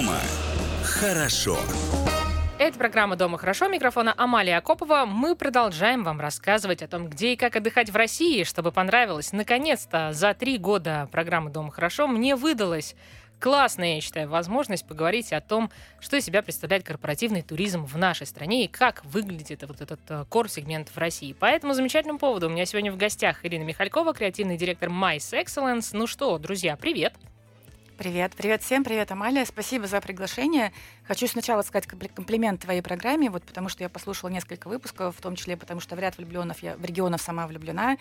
Дома хорошо. Это программа «Дома хорошо». Микрофона Амалия Акопова. Мы продолжаем вам рассказывать о том, где и как отдыхать в России, чтобы понравилось. Наконец-то за три года программы «Дома хорошо» мне выдалось классная, я считаю, возможность поговорить о том, что из себя представляет корпоративный туризм в нашей стране и как выглядит вот этот э, кор-сегмент в России. По этому замечательному поводу у меня сегодня в гостях Ирина Михалькова, креативный директор Mice Excellence. Ну что, друзья, привет! Привет, привет всем, привет, Амалия. Спасибо за приглашение. Хочу сначала сказать комплимент твоей программе, вот потому что я послушала несколько выпусков, в том числе потому что в ряд влюбленных я в регионов сама влюблена.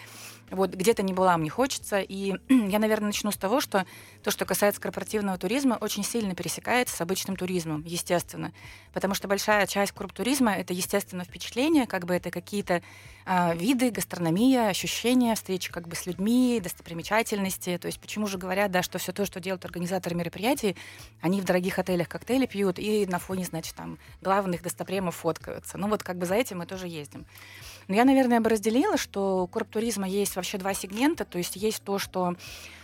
Вот где-то не была, мне хочется. И я, наверное, начну с того, что то, что касается корпоративного туризма, очень сильно пересекается с обычным туризмом, естественно. Потому что большая часть туризма это, естественно, впечатление, как бы это какие-то э, виды, гастрономия, ощущения, встречи как бы с людьми, достопримечательности. То есть почему же говорят, да, что все то, что делают организаторы мероприятий, они в дорогих отелях коктейли пьют и на фоне, значит, там главных достопремов фоткаются. Ну вот как бы за этим мы тоже ездим. Но я, наверное, бы разделила, что у корптуризма есть вообще два сегмента. То есть есть то, что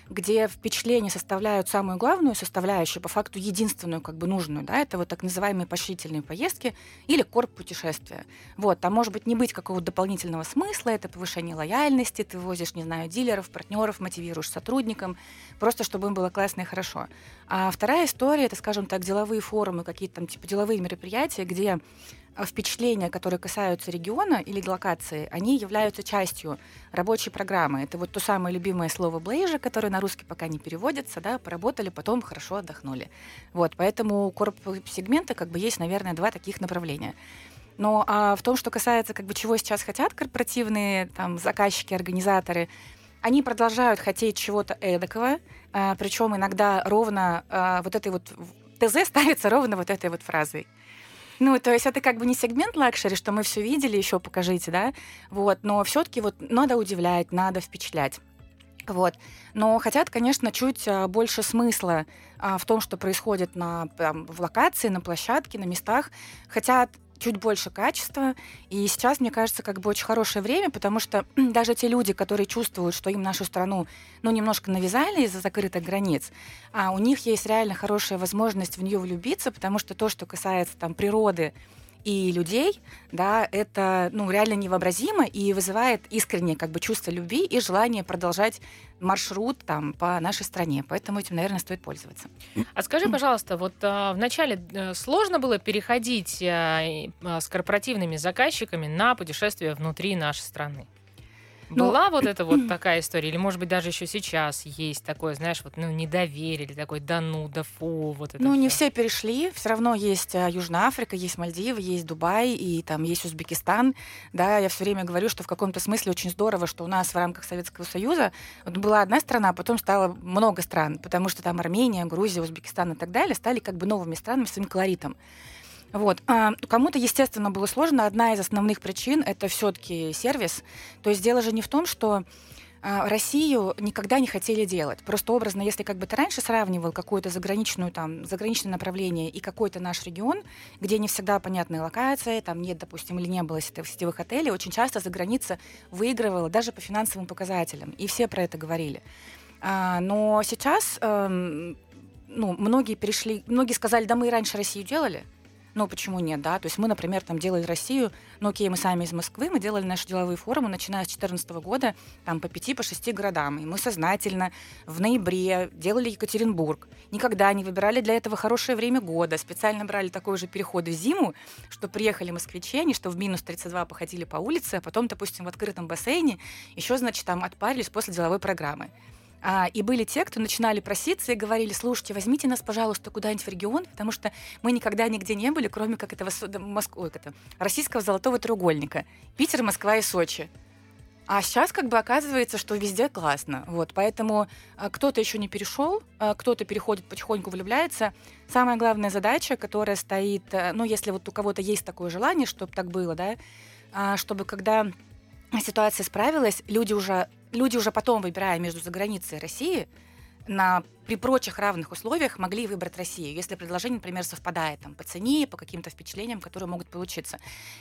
где впечатления составляют самую главную составляющую, по факту единственную, как бы нужную, да, это вот так называемые поощрительные поездки или корп-путешествия. Вот, там может быть не быть какого-то дополнительного смысла, это повышение лояльности, ты возишь, не знаю, дилеров, партнеров, мотивируешь сотрудникам, просто чтобы им было классно и хорошо. А вторая история, это, скажем так, деловые форумы, какие-то там типа деловые мероприятия, где впечатления, которые касаются региона или локации, они являются частью рабочей программы. Это вот то самое любимое слово «блейжа», которое на русский пока не переводится, да, поработали, потом хорошо отдохнули. Вот, поэтому у корп-сегмента как бы есть, наверное, два таких направления. Но а в том, что касается как бы чего сейчас хотят корпоративные там, заказчики, организаторы, они продолжают хотеть чего-то эдакого, а, причем иногда ровно а, вот этой вот ТЗ ставится ровно вот этой вот фразой. Ну, то есть это как бы не сегмент luxury, что мы все видели, еще покажите, да, вот, но все-таки вот надо удивлять, надо впечатлять. Вот. Но хотят, конечно, чуть а, больше смысла а, в том, что происходит на, там, в локации, на площадке, на местах. Хотят чуть больше качества. И сейчас, мне кажется, как бы очень хорошее время, потому что даже те люди, которые чувствуют, что им нашу страну, ну, немножко навязали из-за закрытых границ, а у них есть реально хорошая возможность в нее влюбиться, потому что то, что касается там природы, и людей, да, это ну, реально невообразимо и вызывает искреннее как бы, чувство любви и желание продолжать маршрут там, по нашей стране. Поэтому этим, наверное, стоит пользоваться. А скажи, пожалуйста, вот а, вначале э, сложно было переходить а, с корпоративными заказчиками на путешествия внутри нашей страны? Ну, Была вот эта вот такая история, или, может быть, даже еще сейчас есть такое, знаешь, вот, ну, недоверие, или такой, да ну, да фу, вот это Ну, все. не все перешли, все равно есть а, Южная Африка, есть Мальдивы, есть Дубай, и там есть Узбекистан, да, я все время говорю, что в каком-то смысле очень здорово, что у нас в рамках Советского Союза вот была одна страна, а потом стало много стран, потому что там Армения, Грузия, Узбекистан и так далее стали как бы новыми странами своим колоритом. Вот. А кому-то, естественно, было сложно. Одна из основных причин — это все таки сервис. То есть дело же не в том, что а, Россию никогда не хотели делать. Просто образно, если как бы ты раньше сравнивал какое-то заграничную, там, заграничное направление и какой-то наш регион, где не всегда понятные локации, там нет, допустим, или не было сетевых отелей, очень часто за граница выигрывала даже по финансовым показателям. И все про это говорили. А, но сейчас эм, ну, многие перешли, многие сказали, да мы и раньше Россию делали, ну, почему нет, да? То есть мы, например, там делали Россию, ну, окей, мы сами из Москвы, мы делали наши деловые форумы, начиная с 2014 года, там, по пяти, по шести городам. И мы сознательно в ноябре делали Екатеринбург. Никогда не выбирали для этого хорошее время года. Специально брали такой же переход в зиму, что приехали москвичи, они что в минус 32 походили по улице, а потом, допустим, в открытом бассейне еще, значит, там отпарились после деловой программы. А, и были те, кто начинали проситься и говорили, слушайте, возьмите нас, пожалуйста, куда-нибудь в регион, потому что мы никогда нигде не были, кроме как этого Моск... Ой, это, российского золотого треугольника. Питер, Москва и Сочи. А сейчас как бы оказывается, что везде классно. Вот, поэтому а, кто-то еще не перешел, а, кто-то переходит потихоньку, влюбляется. Самая главная задача, которая стоит, а, ну, если вот у кого-то есть такое желание, чтобы так было, да, а, чтобы когда ситуация справилась, люди уже люди уже потом, выбирая между заграницей и Россией, на, при прочих равных условиях могли выбрать Россию, если предложение, например, совпадает там, по цене, по каким-то впечатлениям, которые могут получиться.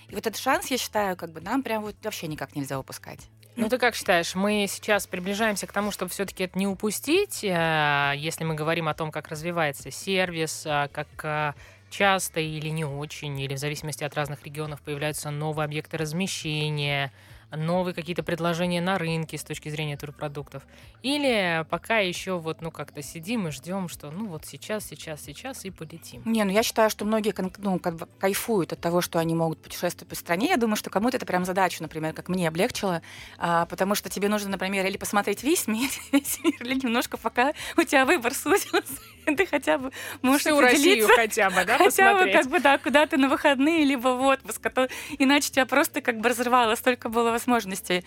И вот этот шанс, я считаю, как бы нам прям вот вообще никак нельзя упускать. Ну ты как считаешь, мы сейчас приближаемся к тому, чтобы все-таки это не упустить, э, если мы говорим о том, как развивается сервис, э, как э, часто или не очень, или в зависимости от разных регионов появляются новые объекты размещения, новые какие-то предложения на рынке с точки зрения турпродуктов? Или пока еще вот, ну, как-то сидим и ждем, что, ну, вот сейчас, сейчас, сейчас и полетим? Не, ну, я считаю, что многие, ну, как бы кайфуют от того, что они могут путешествовать по стране. Я думаю, что кому-то это прям задачу, например, как мне облегчило, а, потому что тебе нужно, например, или посмотреть весь мир, весь мир, или немножко пока у тебя выбор сузился, ты хотя бы можешь Всю Россию хотя бы, да, Хотя бы, как бы, да, куда ты на выходные, либо в отпуск, а то иначе тебя просто как бы разрывало, столько было возможностей.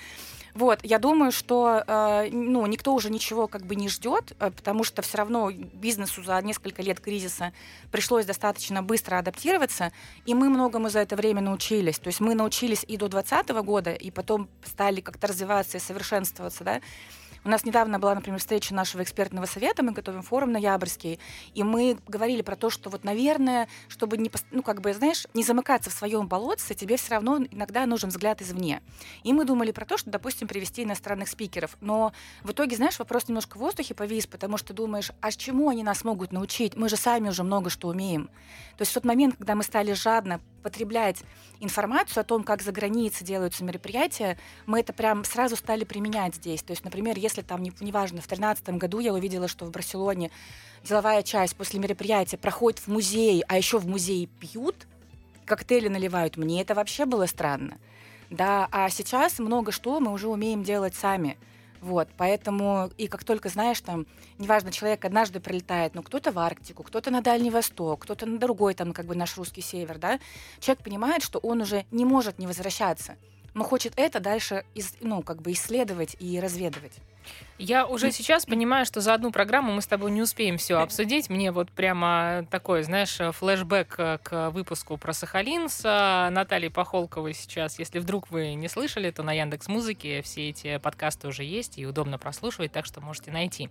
Вот, я думаю, что э, ну, никто уже ничего как бы не ждет, э, потому что все равно бизнесу за несколько лет кризиса пришлось достаточно быстро адаптироваться, и мы многому за это время научились. То есть мы научились и до 2020 года, и потом стали как-то развиваться и совершенствоваться, да. У нас недавно была, например, встреча нашего экспертного совета, мы готовим форум ноябрьский, и мы говорили про то, что вот, наверное, чтобы не, ну, как бы, знаешь, не замыкаться в своем болотце, тебе все равно иногда нужен взгляд извне. И мы думали про то, что, допустим, привести иностранных спикеров. Но в итоге, знаешь, вопрос немножко в воздухе повис, потому что думаешь, а чему они нас могут научить? Мы же сами уже много что умеем. То есть в тот момент, когда мы стали жадно потреблять информацию о том, как за границей делаются мероприятия, мы это прям сразу стали применять здесь. То есть, например, если там, неважно, в 2013 году я увидела, что в Барселоне деловая часть после мероприятия проходит в музей, а еще в музее пьют, коктейли наливают, мне это вообще было странно. Да, а сейчас много что мы уже умеем делать сами. Вот, поэтому, и как только, знаешь, там, неважно, человек однажды прилетает, ну, кто-то в Арктику, кто-то на Дальний Восток, кто-то на другой, там, как бы наш русский север, да, человек понимает, что он уже не может не возвращаться, но хочет это дальше, ну, как бы исследовать и разведывать. Я уже сейчас понимаю, что за одну программу мы с тобой не успеем все обсудить. Мне вот прямо такой, знаешь, флешбэк э, к выпуску про Сахалин с э, Натальей Похолковой сейчас. Если вдруг вы не слышали, то на Яндекс Музыке все эти подкасты уже есть и удобно прослушивать, так что можете найти.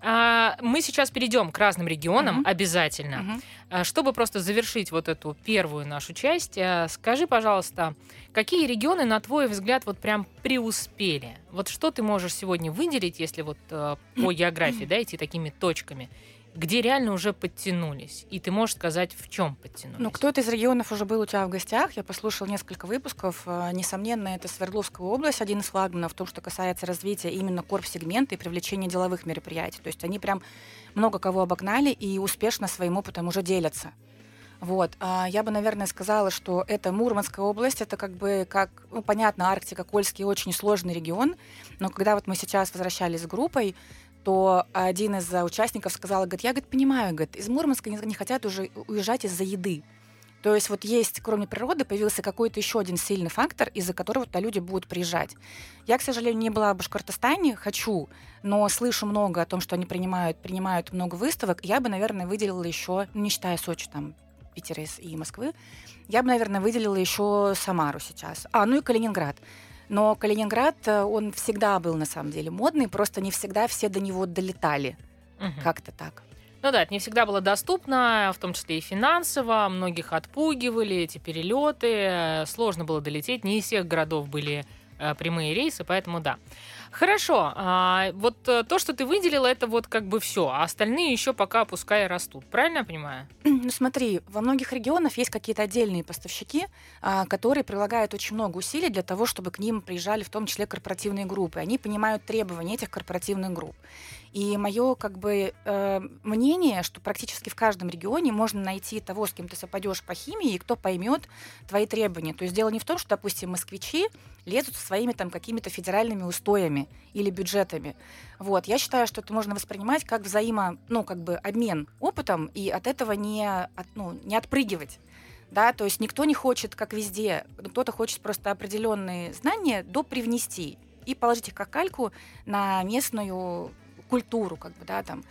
А, мы сейчас перейдем к разным регионам uh-huh. обязательно. Uh-huh. Чтобы просто завершить вот эту первую нашу часть, э, скажи, пожалуйста, какие регионы, на твой взгляд, вот прям преуспели? Вот что ты можешь сегодня выделить, если вот по географии, да, идти такими точками? Где реально уже подтянулись. И ты можешь сказать, в чем подтянулись. Ну, кто-то из регионов уже был у тебя в гостях. Я послушала несколько выпусков. Э, несомненно, это Свердловская область, один из флагманов в том, что касается развития именно корп-сегмента и привлечения деловых мероприятий. То есть они прям много кого обогнали и успешно своим опытом уже делятся. Вот. А я бы, наверное, сказала, что это Мурманская область, это как бы, как, ну, понятно, Арктика, Кольский очень сложный регион, но когда вот мы сейчас возвращались с группой, то один из участников сказал, говорит, я, говорит, понимаю, говорит, из Мурманска не, хотят уже уезжать из-за еды. То есть вот есть, кроме природы, появился какой-то еще один сильный фактор, из-за которого туда люди будут приезжать. Я, к сожалению, не была в Башкортостане, хочу, но слышу много о том, что они принимают, принимают много выставок. Я бы, наверное, выделила еще, ну, не считая Сочи, там, Питера и Москвы, я бы, наверное, выделила еще Самару сейчас. А, ну и Калининград. Но Калининград, э, он всегда был на самом деле модный, просто не всегда все до него долетали. Угу. Как-то так. Ну да, это не всегда было доступно, в том числе и финансово. Многих отпугивали эти перелеты. Сложно было долететь. Не из всех городов были э, прямые рейсы, поэтому да. Хорошо, а, вот э, то, что ты выделила, это вот как бы все, а остальные еще пока пускай растут, правильно я понимаю? Ну смотри, во многих регионах есть какие-то отдельные поставщики, а, которые прилагают очень много усилий для того, чтобы к ним приезжали в том числе корпоративные группы. Они понимают требования этих корпоративных групп. И мое как бы э, мнение, что практически в каждом регионе можно найти того, с кем ты совпадешь по химии, и кто поймет твои требования. То есть дело не в том, что, допустим, москвичи лезут со своими там какими-то федеральными устоями или бюджетами. Вот. Я считаю, что это можно воспринимать как взаимо, ну, как бы обмен опытом, и от этого не, от, ну, не отпрыгивать да, то есть никто не хочет, как везде, кто-то хочет просто определенные знания допривнести и положить их как кальку на местную культуру, как бы, да, там.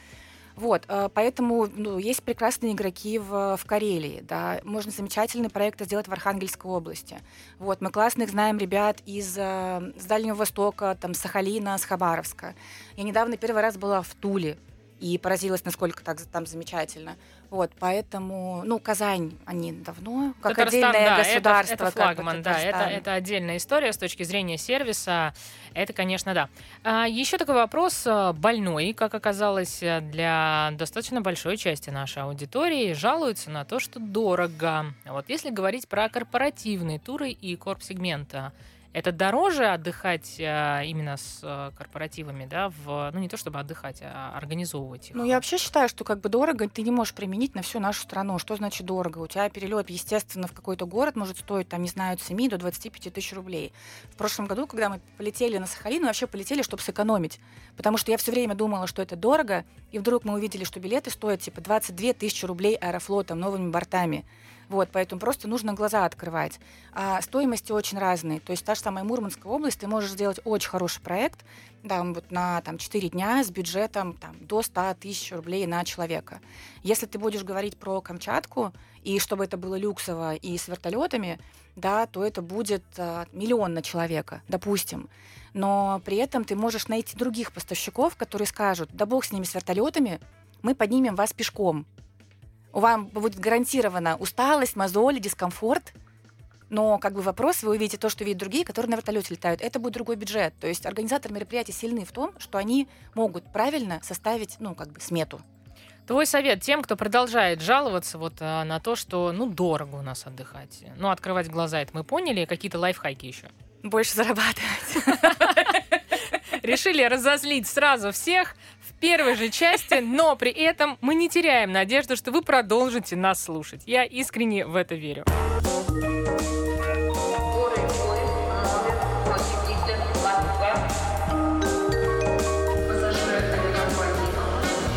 Вот, э, поэтому ну, есть прекрасные игроки в, в Карелии, да, можно замечательный проект сделать в Архангельской области. Вот, мы классных знаем ребят из э, с Дальнего Востока, там, Сахалина, с Хабаровска. Я недавно первый раз была в Туле, и поразилась, насколько так там замечательно. Вот, поэтому, ну, Казань, они давно, как Татарстан, отдельное да, государство. Это, это флагман, да, это, это отдельная история с точки зрения сервиса. Это, конечно, да. А, еще такой вопрос а, больной, как оказалось, для достаточно большой части нашей аудитории. Жалуются на то, что дорого. Вот если говорить про корпоративные туры и корп-сегмента, это дороже отдыхать а, именно с а, корпоративами, да, в, ну не то чтобы отдыхать, а организовывать их. Ну я вообще считаю, что как бы дорого ты не можешь применить на всю нашу страну. Что значит дорого? У тебя перелет, естественно, в какой-то город может стоить, там, не знаю, от 7 до 25 тысяч рублей. В прошлом году, когда мы полетели на Сахалин, мы вообще полетели, чтобы сэкономить. Потому что я все время думала, что это дорого, и вдруг мы увидели, что билеты стоят типа 22 тысячи рублей аэрофлотом, новыми бортами. Вот, поэтому просто нужно глаза открывать. А стоимости очень разные. То есть та же самая Мурманская область, ты можешь сделать очень хороший проект, да, вот на там, 4 дня с бюджетом там, до 100 тысяч рублей на человека. Если ты будешь говорить про Камчатку, и чтобы это было люксово и с вертолетами, да, то это будет а, миллион на человека, допустим. Но при этом ты можешь найти других поставщиков, которые скажут, да бог с ними с вертолетами, мы поднимем вас пешком у вам будет гарантирована усталость, мозоли, дискомфорт, но как бы вопрос, вы увидите то, что видят другие, которые на вертолете летают. Это будет другой бюджет. То есть организаторы мероприятий сильны в том, что они могут правильно составить, ну, как бы смету. Твой совет тем, кто продолжает жаловаться вот а, на то, что, ну, дорого у нас отдыхать. Ну, открывать глаза, это мы поняли. Какие-то лайфхаки еще? Больше зарабатывать. Решили разозлить сразу всех первой же части, но при этом мы не теряем надежду, что вы продолжите нас слушать. Я искренне в это верю.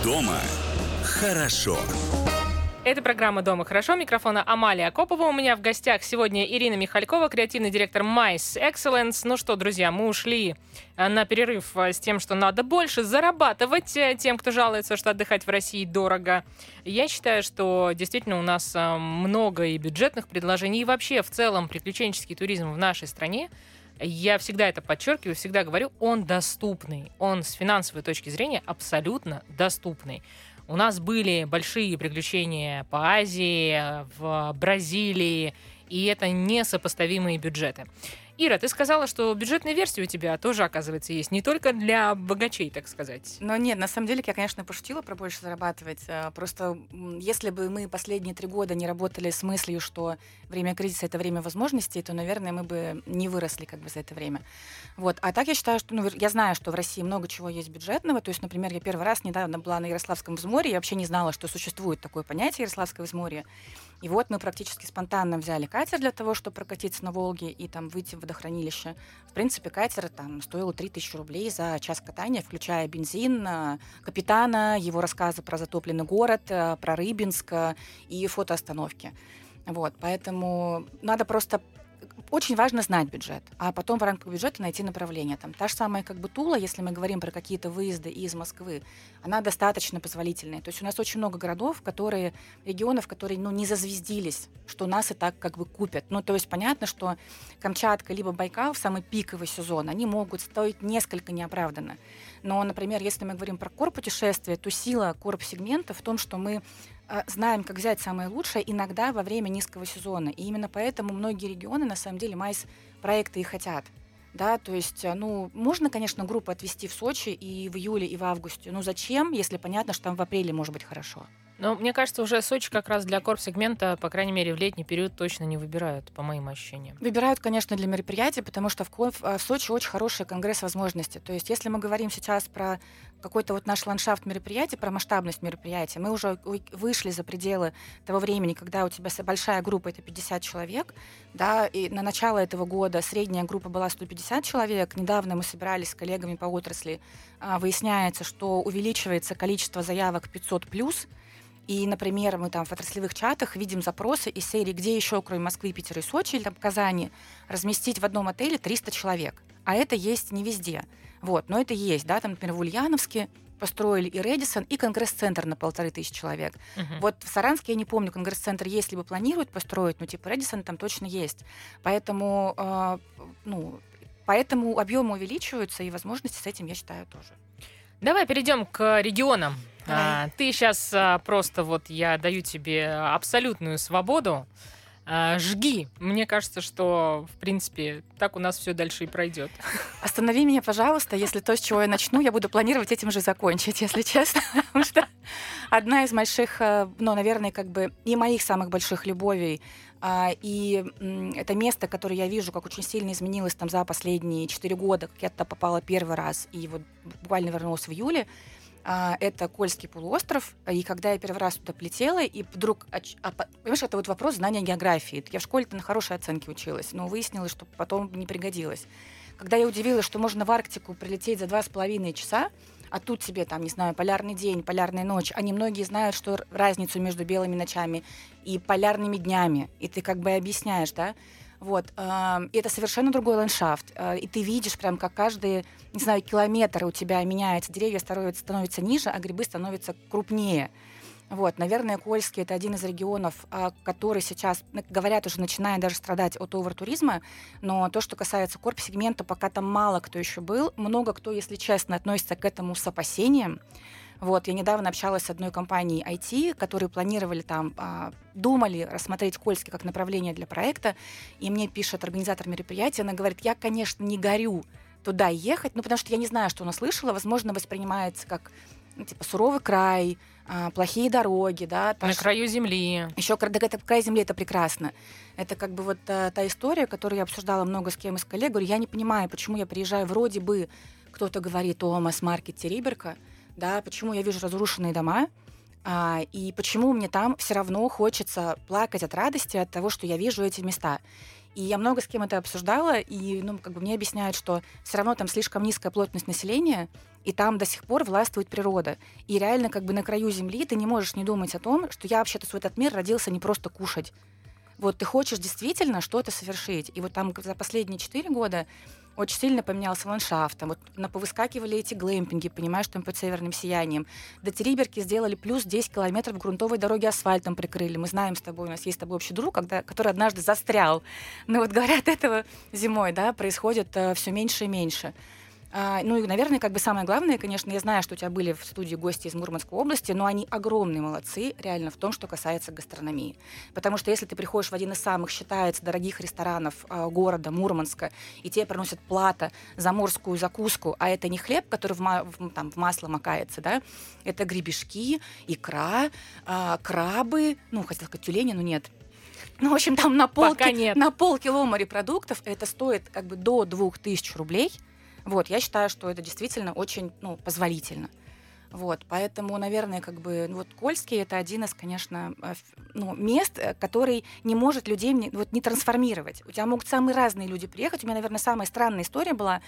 Дома хорошо. Это программа «Дома хорошо». Микрофона Амалия Акопова. У меня в гостях сегодня Ирина Михалькова, креативный директор Mice Excellence. Ну что, друзья, мы ушли э, на перерыв э, с тем, что надо больше зарабатывать э, тем, кто жалуется, что отдыхать в России дорого. Я считаю, что действительно у нас много и бюджетных предложений, и вообще в целом приключенческий туризм в нашей стране я всегда это подчеркиваю, всегда говорю, он доступный. Он с финансовой точки зрения абсолютно доступный. У нас были большие приключения по Азии, в Бразилии, и это несопоставимые бюджеты. Ира, ты сказала, что бюджетная версия у тебя тоже, оказывается, есть. Не только для богачей, так сказать. Но нет, на самом деле, я, конечно, пошутила про больше зарабатывать. А, просто если бы мы последние три года не работали с мыслью, что время кризиса — это время возможностей, то, наверное, мы бы не выросли как бы за это время. Вот. А так я считаю, что... Ну, я знаю, что в России много чего есть бюджетного. То есть, например, я первый раз недавно была на Ярославском взморье, я вообще не знала, что существует такое понятие Ярославское взморье. И вот мы практически спонтанно взяли катер для того, чтобы прокатиться на Волге и там выйти в водохранилище. В принципе, катер там стоил 3000 рублей за час катания, включая бензин, э, капитана, его рассказы про затопленный город, э, про Рыбинск э, и фотоостановки. Вот, поэтому надо просто очень важно знать бюджет, а потом в рамках бюджета найти направление. Там та же самая как бы Тула, если мы говорим про какие-то выезды из Москвы, она достаточно позволительная. То есть у нас очень много городов, которые, регионов, которые ну, не зазвездились, что нас и так как бы купят. Ну, то есть понятно, что Камчатка либо Байкал в самый пиковый сезон, они могут стоить несколько неоправданно. Но, например, если мы говорим про корпутешествие, то сила корп-сегмента в том, что мы а, знаем, как взять самое лучшее иногда во время низкого сезона. И именно поэтому многие регионы, на самом деле, майс проекты и хотят. Да, то есть, а, ну, можно, конечно, группу отвести в Сочи и в июле, и в августе. Но зачем, если понятно, что там в апреле может быть хорошо? Но мне кажется, уже Сочи как раз для корп-сегмента, по крайней мере, в летний период точно не выбирают, по моим ощущениям. Выбирают, конечно, для мероприятий, потому что в, в Сочи очень хороший конгресс возможностей. То есть, если мы говорим сейчас про какой-то вот наш ландшафт мероприятий, про масштабность мероприятия, мы уже вышли за пределы того времени, когда у тебя большая группа — это 50 человек, да, и на начало этого года средняя группа была 150 человек. Недавно мы собирались с коллегами по отрасли, а, выясняется, что увеличивается количество заявок 500+, плюс, и, например, мы там в отраслевых чатах видим запросы из серии, где еще, кроме Москвы, Питера и Сочи или там Казани, разместить в одном отеле 300 человек. А это есть не везде. Вот, но это есть, да, там, например, в Ульяновске построили и Редисон, и конгресс-центр на полторы тысячи человек. Uh-huh. Вот в Саранске я не помню, конгресс-центр есть, либо планируют построить, но типа Редисон там точно есть. Поэтому, э, ну, поэтому объемы увеличиваются, и возможности с этим, я считаю, тоже. Давай перейдем к регионам. А, ты сейчас а, просто вот я даю тебе абсолютную свободу. А, жги. Мне кажется, что, в принципе, так у нас все дальше и пройдет. Останови меня, пожалуйста, если то, с чего я начну, я буду планировать этим же закончить, если честно. Потому что одна из больших, э, ну, наверное, как бы и моих самых больших любовей а, и это место, которое я вижу, как очень сильно изменилось там за последние четыре года, как я туда попала первый раз, и вот буквально вернулась в июле, это Кольский полуостров. И когда я первый раз туда полетела, и вдруг... А, понимаешь, это вот вопрос знания географии. Я в школе-то на хорошей оценке училась, но выяснилось, что потом не пригодилось. Когда я удивилась, что можно в Арктику прилететь за два с половиной часа, а тут себе там, не знаю, полярный день, полярная ночь. Они многие знают, что разницу между белыми ночами и полярными днями. И ты как бы объясняешь, да? Вот. И это совершенно другой ландшафт. А, и ты видишь прям, как каждый, не знаю, километр у тебя меняется. Деревья становятся, становятся ниже, а грибы становятся крупнее. Вот, наверное, Кольский это один из регионов, а, который сейчас, говорят, уже начинает даже страдать от овертуризма, но то, что касается корп-сегмента, пока там мало кто еще был, много кто, если честно, относится к этому с опасением. Вот, я недавно общалась с одной компанией IT, которые планировали там, а, думали рассмотреть Кольский как направление для проекта, и мне пишет организатор мероприятия, она говорит, я, конечно, не горю туда ехать, ну, потому что я не знаю, что она слышала, возможно, воспринимается как ну, типа суровый край, а, плохие дороги, да. На краю земли. Еще да, это край земли это прекрасно. Это как бы вот а, та история, которую я обсуждала много с кем из коллег. Говорю, я не понимаю, почему я приезжаю, вроде бы кто-то говорит о масс-маркет Териберка, да, почему я вижу разрушенные дома, а, и почему мне там все равно хочется плакать от радости от того, что я вижу эти места. И я много с кем это обсуждала, и ну, как бы мне объясняют, что все равно там слишком низкая плотность населения, и там до сих пор властвует природа. И реально как бы на краю земли ты не можешь не думать о том, что я вообще-то в этот мир родился не просто кушать. Вот ты хочешь действительно что-то совершить. И вот там за последние четыре года очень сильно поменялся ландшафт. Там вот повыскакивали эти глэмпинги, понимаешь, там под северным сиянием. До Териберки сделали плюс 10 километров грунтовой дороги асфальтом прикрыли. Мы знаем с тобой, у нас есть с тобой общий друг, когда, который однажды застрял. Но вот говорят, этого зимой, да, происходит э, все меньше и меньше. А, ну и, наверное, как бы самое главное, конечно, я знаю, что у тебя были в студии гости из Мурманской области, но они огромные молодцы реально в том, что касается гастрономии. Потому что если ты приходишь в один из самых, считается, дорогих ресторанов э, города Мурманска, и тебе приносят плата за морскую закуску, а это не хлеб, который в, ма- в, там, в масло макается, да, это гребешки, икра, э, крабы, ну, хотела сказать тюлени, но нет, ну, в общем, там на пол, нет. на полкило морепродуктов это стоит как бы до 2000 рублей. Вот, я считаю, что это действительно очень ну, позволительно. Вот, поэтому, наверное, как бы, ну, вот Кольский это один из, конечно, э, ну, мест, э, который не может людей вот, не трансформировать. У тебя могут самые разные люди приехать. У меня, наверное, самая странная история была,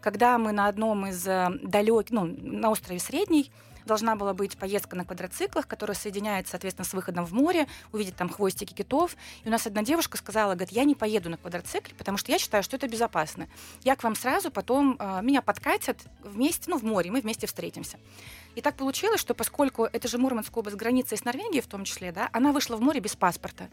когда мы на одном из э, далеких, ну, на острове Средний, должна была быть поездка на квадроциклах, которая соединяется, соответственно, с выходом в море, увидеть там хвостики китов. И у нас одна девушка сказала, говорит, я не поеду на квадроцикле, потому что я считаю, что это безопасно. Я к вам сразу потом, э, меня подкатят вместе, ну, в море, мы вместе встретимся. И так получилось, что поскольку это же Мурманская область, граница с Норвегией в том числе, да, она вышла в море без паспорта.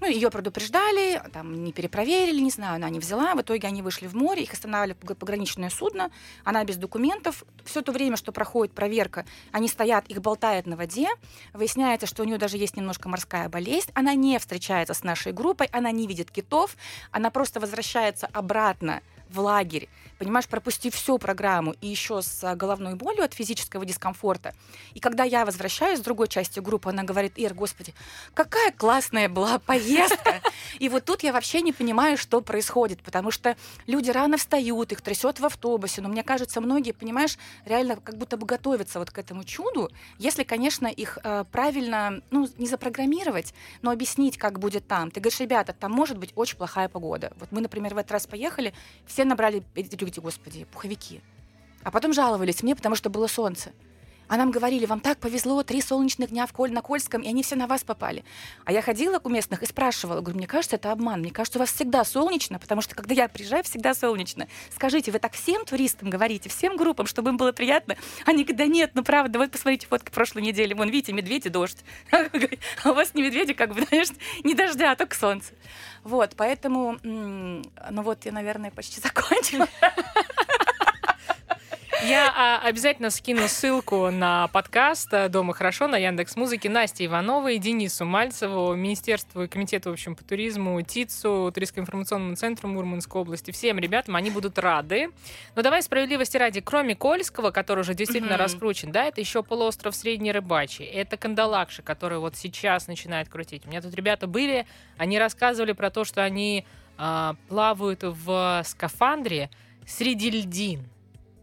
Ну, ее предупреждали, там, не перепроверили, не знаю, она не взяла. В итоге они вышли в море, их останавливали пограничное судно, она без документов. Все то время, что проходит проверка, они стоят, их болтают на воде. Выясняется, что у нее даже есть немножко морская болезнь. Она не встречается с нашей группой, она не видит китов, она просто возвращается обратно в лагерь, понимаешь, пропустив всю программу и еще с а, головной болью от физического дискомфорта. И когда я возвращаюсь с другой части группы, она говорит, Ир, господи, какая классная была поездка. И вот тут я вообще не понимаю, что происходит, потому что люди рано встают, их трясет в автобусе, но мне кажется, многие, понимаешь, реально как будто бы готовятся вот к этому чуду, если, конечно, их э, правильно, ну, не запрограммировать, но объяснить, как будет там. Ты говоришь, ребята, там может быть очень плохая погода. Вот мы, например, в этот раз поехали, все набрали, эти господи, пуховики. А потом жаловались мне, потому что было солнце. А нам говорили, вам так повезло, три солнечных дня в Коль, на Кольском, и они все на вас попали. А я ходила у местных и спрашивала, говорю, мне кажется, это обман, мне кажется, у вас всегда солнечно, потому что когда я приезжаю, всегда солнечно. Скажите, вы так всем туристам говорите, всем группам, чтобы им было приятно? Они говорят, да нет, ну правда, вот посмотрите фотки прошлой недели, вон, видите, медведь и дождь. А у вас не медведи, как бы, знаешь, не дождя, а только солнце. Вот, поэтому, ну вот я, наверное, почти закончила. Я а, обязательно скину ссылку на подкаст э, «Дома хорошо» на Яндекс Музыке Насте Ивановой, Денису Мальцеву, Министерству и Комитету в общем, по туризму, ТИЦу, Туристско-информационному центру Мурманской области. Всем ребятам они будут рады. Но давай справедливости ради, кроме Кольского, который уже действительно раскручен, да, это еще полуостров Средний Рыбачий, это Кандалакша, который вот сейчас начинает крутить. У меня тут ребята были, они рассказывали про то, что они а, плавают в скафандре среди льдин.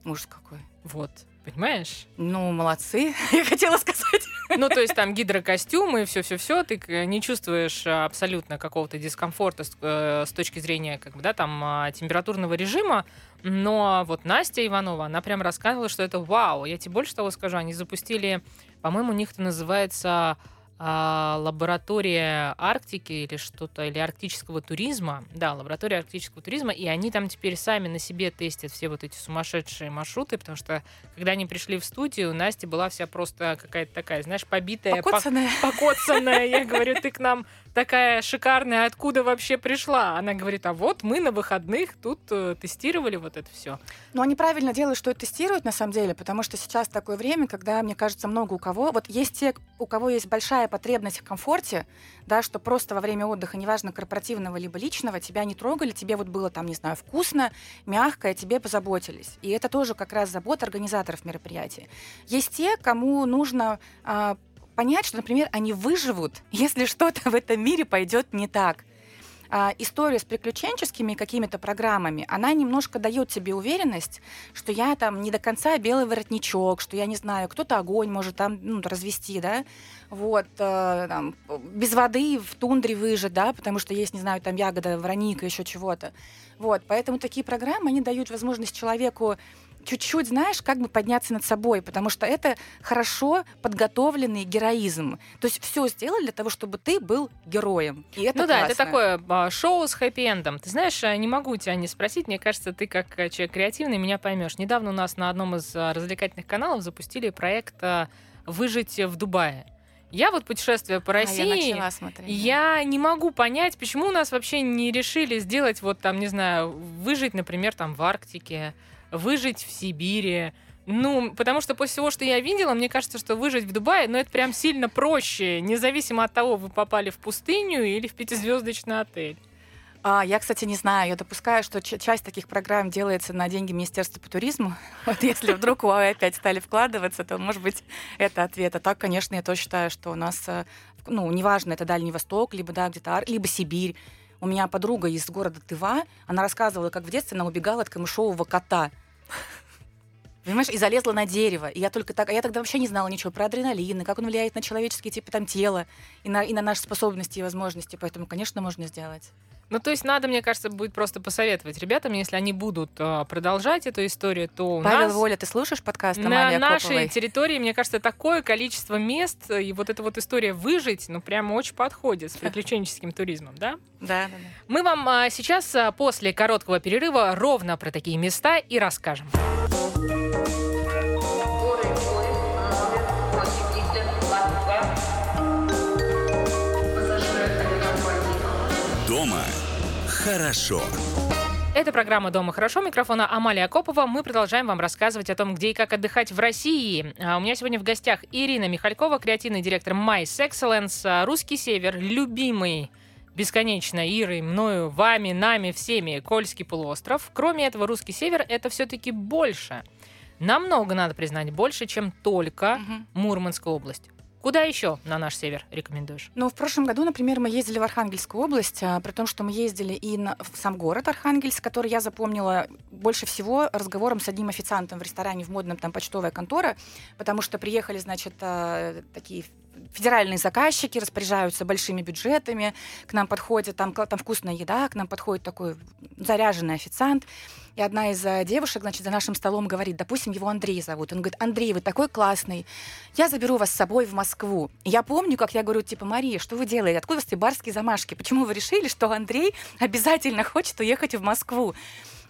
Ужас какой. Вот. Понимаешь? Ну, молодцы, я хотела сказать. Ну, то есть там гидрокостюмы, все-все-все, ты не чувствуешь а, абсолютно какого-то дискомфорта с, э, с точки зрения, как бы, да, там, а, температурного режима, но вот Настя Иванова, она прям рассказывала, что это вау. Я тебе больше того скажу, они запустили, по-моему, у них это называется а, лаборатория Арктики или что-то, или арктического туризма. Да, лаборатория арктического туризма, и они там теперь сами на себе тестят все вот эти сумасшедшие маршруты, потому что когда они пришли в студию, Настя была вся просто какая-то такая, знаешь, побитая, пок- Покоцанная. покоцанная. Я говорю, ты к нам такая шикарная, откуда вообще пришла? Она говорит, а вот мы на выходных тут э, тестировали вот это все. Но они правильно делают, что это тестируют на самом деле, потому что сейчас такое время, когда, мне кажется, много у кого... Вот есть те, у кого есть большая потребность в комфорте, да, что просто во время отдыха, неважно, корпоративного либо личного, тебя не трогали, тебе вот было там, не знаю, вкусно, мягко, и тебе позаботились. И это тоже как раз забота организаторов мероприятий. Есть те, кому нужно а, понять, что, например, они выживут, если что-то в этом мире пойдет не так. А, история с приключенческими какими-то программами, она немножко дает тебе уверенность, что я там не до конца белый воротничок, что я не знаю, кто-то огонь может там ну, развести, да, вот, э, там, без воды в тундре выжить, да, потому что есть, не знаю, там ягода, вороника, еще чего-то. Вот, поэтому такие программы, они дают возможность человеку чуть-чуть, знаешь, как бы подняться над собой, потому что это хорошо подготовленный героизм. То есть все сделали для того, чтобы ты был героем. И это ну да, это классно. такое а, шоу с хэппи-эндом. Ты знаешь, а, не могу тебя не спросить, мне кажется, ты как а, человек креативный меня поймешь. Недавно у нас на одном из а, развлекательных каналов запустили проект а, «Выжить в Дубае». Я вот путешествую по А, я России, начала смотреть. Я не могу понять, почему у нас вообще не решили сделать вот там, не знаю, выжить, например, там в Арктике, выжить в Сибири. Ну, потому что после всего, что я видела, мне кажется, что выжить в Дубае, ну, это прям сильно проще, независимо от того, вы попали в пустыню или в пятизвездочный отель. А, я, кстати, не знаю. Я допускаю, что часть таких программ делается на деньги Министерства по туризму. Вот если вдруг УАЭ опять стали вкладываться, то, может быть, это ответ. А так, конечно, я тоже считаю, что у нас, э, ну, неважно, это Дальний Восток, либо, да, где-то, Ар- либо Сибирь. У меня подруга из города Тыва, она рассказывала, как в детстве она убегала от камышового кота. Понимаешь, и залезла на дерево. И я только так, а я тогда вообще не знала ничего про адреналин, и как он влияет на человеческие типа там тело, и на, и на наши способности и возможности. Поэтому, конечно, можно сделать. Ну, то есть надо, мне кажется, будет просто посоветовать ребятам, если они будут а, продолжать эту историю, то у Павел нас... Воля, ты слушаешь подкаст На Амалии нашей Акоповой? территории, мне кажется, такое количество мест, и вот эта вот история выжить, ну, прямо очень подходит с приключенческим туризмом, да? Да, да, да. Мы вам а, сейчас, а, после короткого перерыва, ровно про такие места и расскажем. Дома хорошо. Это программа «Дома хорошо». Микрофона Амалия Акопова. Мы продолжаем вам рассказывать о том, где и как отдыхать в России. А, У меня сегодня в гостях Ирина Михалькова, креативный директор Mice Excellence, а, «Русский север», любимый бесконечно Ирой, мною, вами, нами, всеми Кольский полуостров. Кроме этого, «Русский север» — это все-таки больше. Намного, надо признать, больше, чем только Мгм. Мурманская область. Куда еще на наш север рекомендуешь? Ну, в прошлом году, например, мы ездили в Архангельскую область, а, при том, что мы ездили и на, в сам город Архангельск, который я запомнила больше всего разговором с одним официантом в ресторане в модном, там почтовая контора, потому что приехали, значит, а, такие федеральные заказчики распоряжаются большими бюджетами, к нам подходит, там, там вкусная еда, к нам подходит такой заряженный официант, и одна из а, девушек, значит, за нашим столом говорит, допустим, его Андрей зовут. Он говорит, Андрей, вы такой классный, я заберу вас с собой в Москву. И я помню, как я говорю, типа, Мария, что вы делаете? Откуда у вас барские замашки? Почему вы решили, что Андрей обязательно хочет уехать в Москву?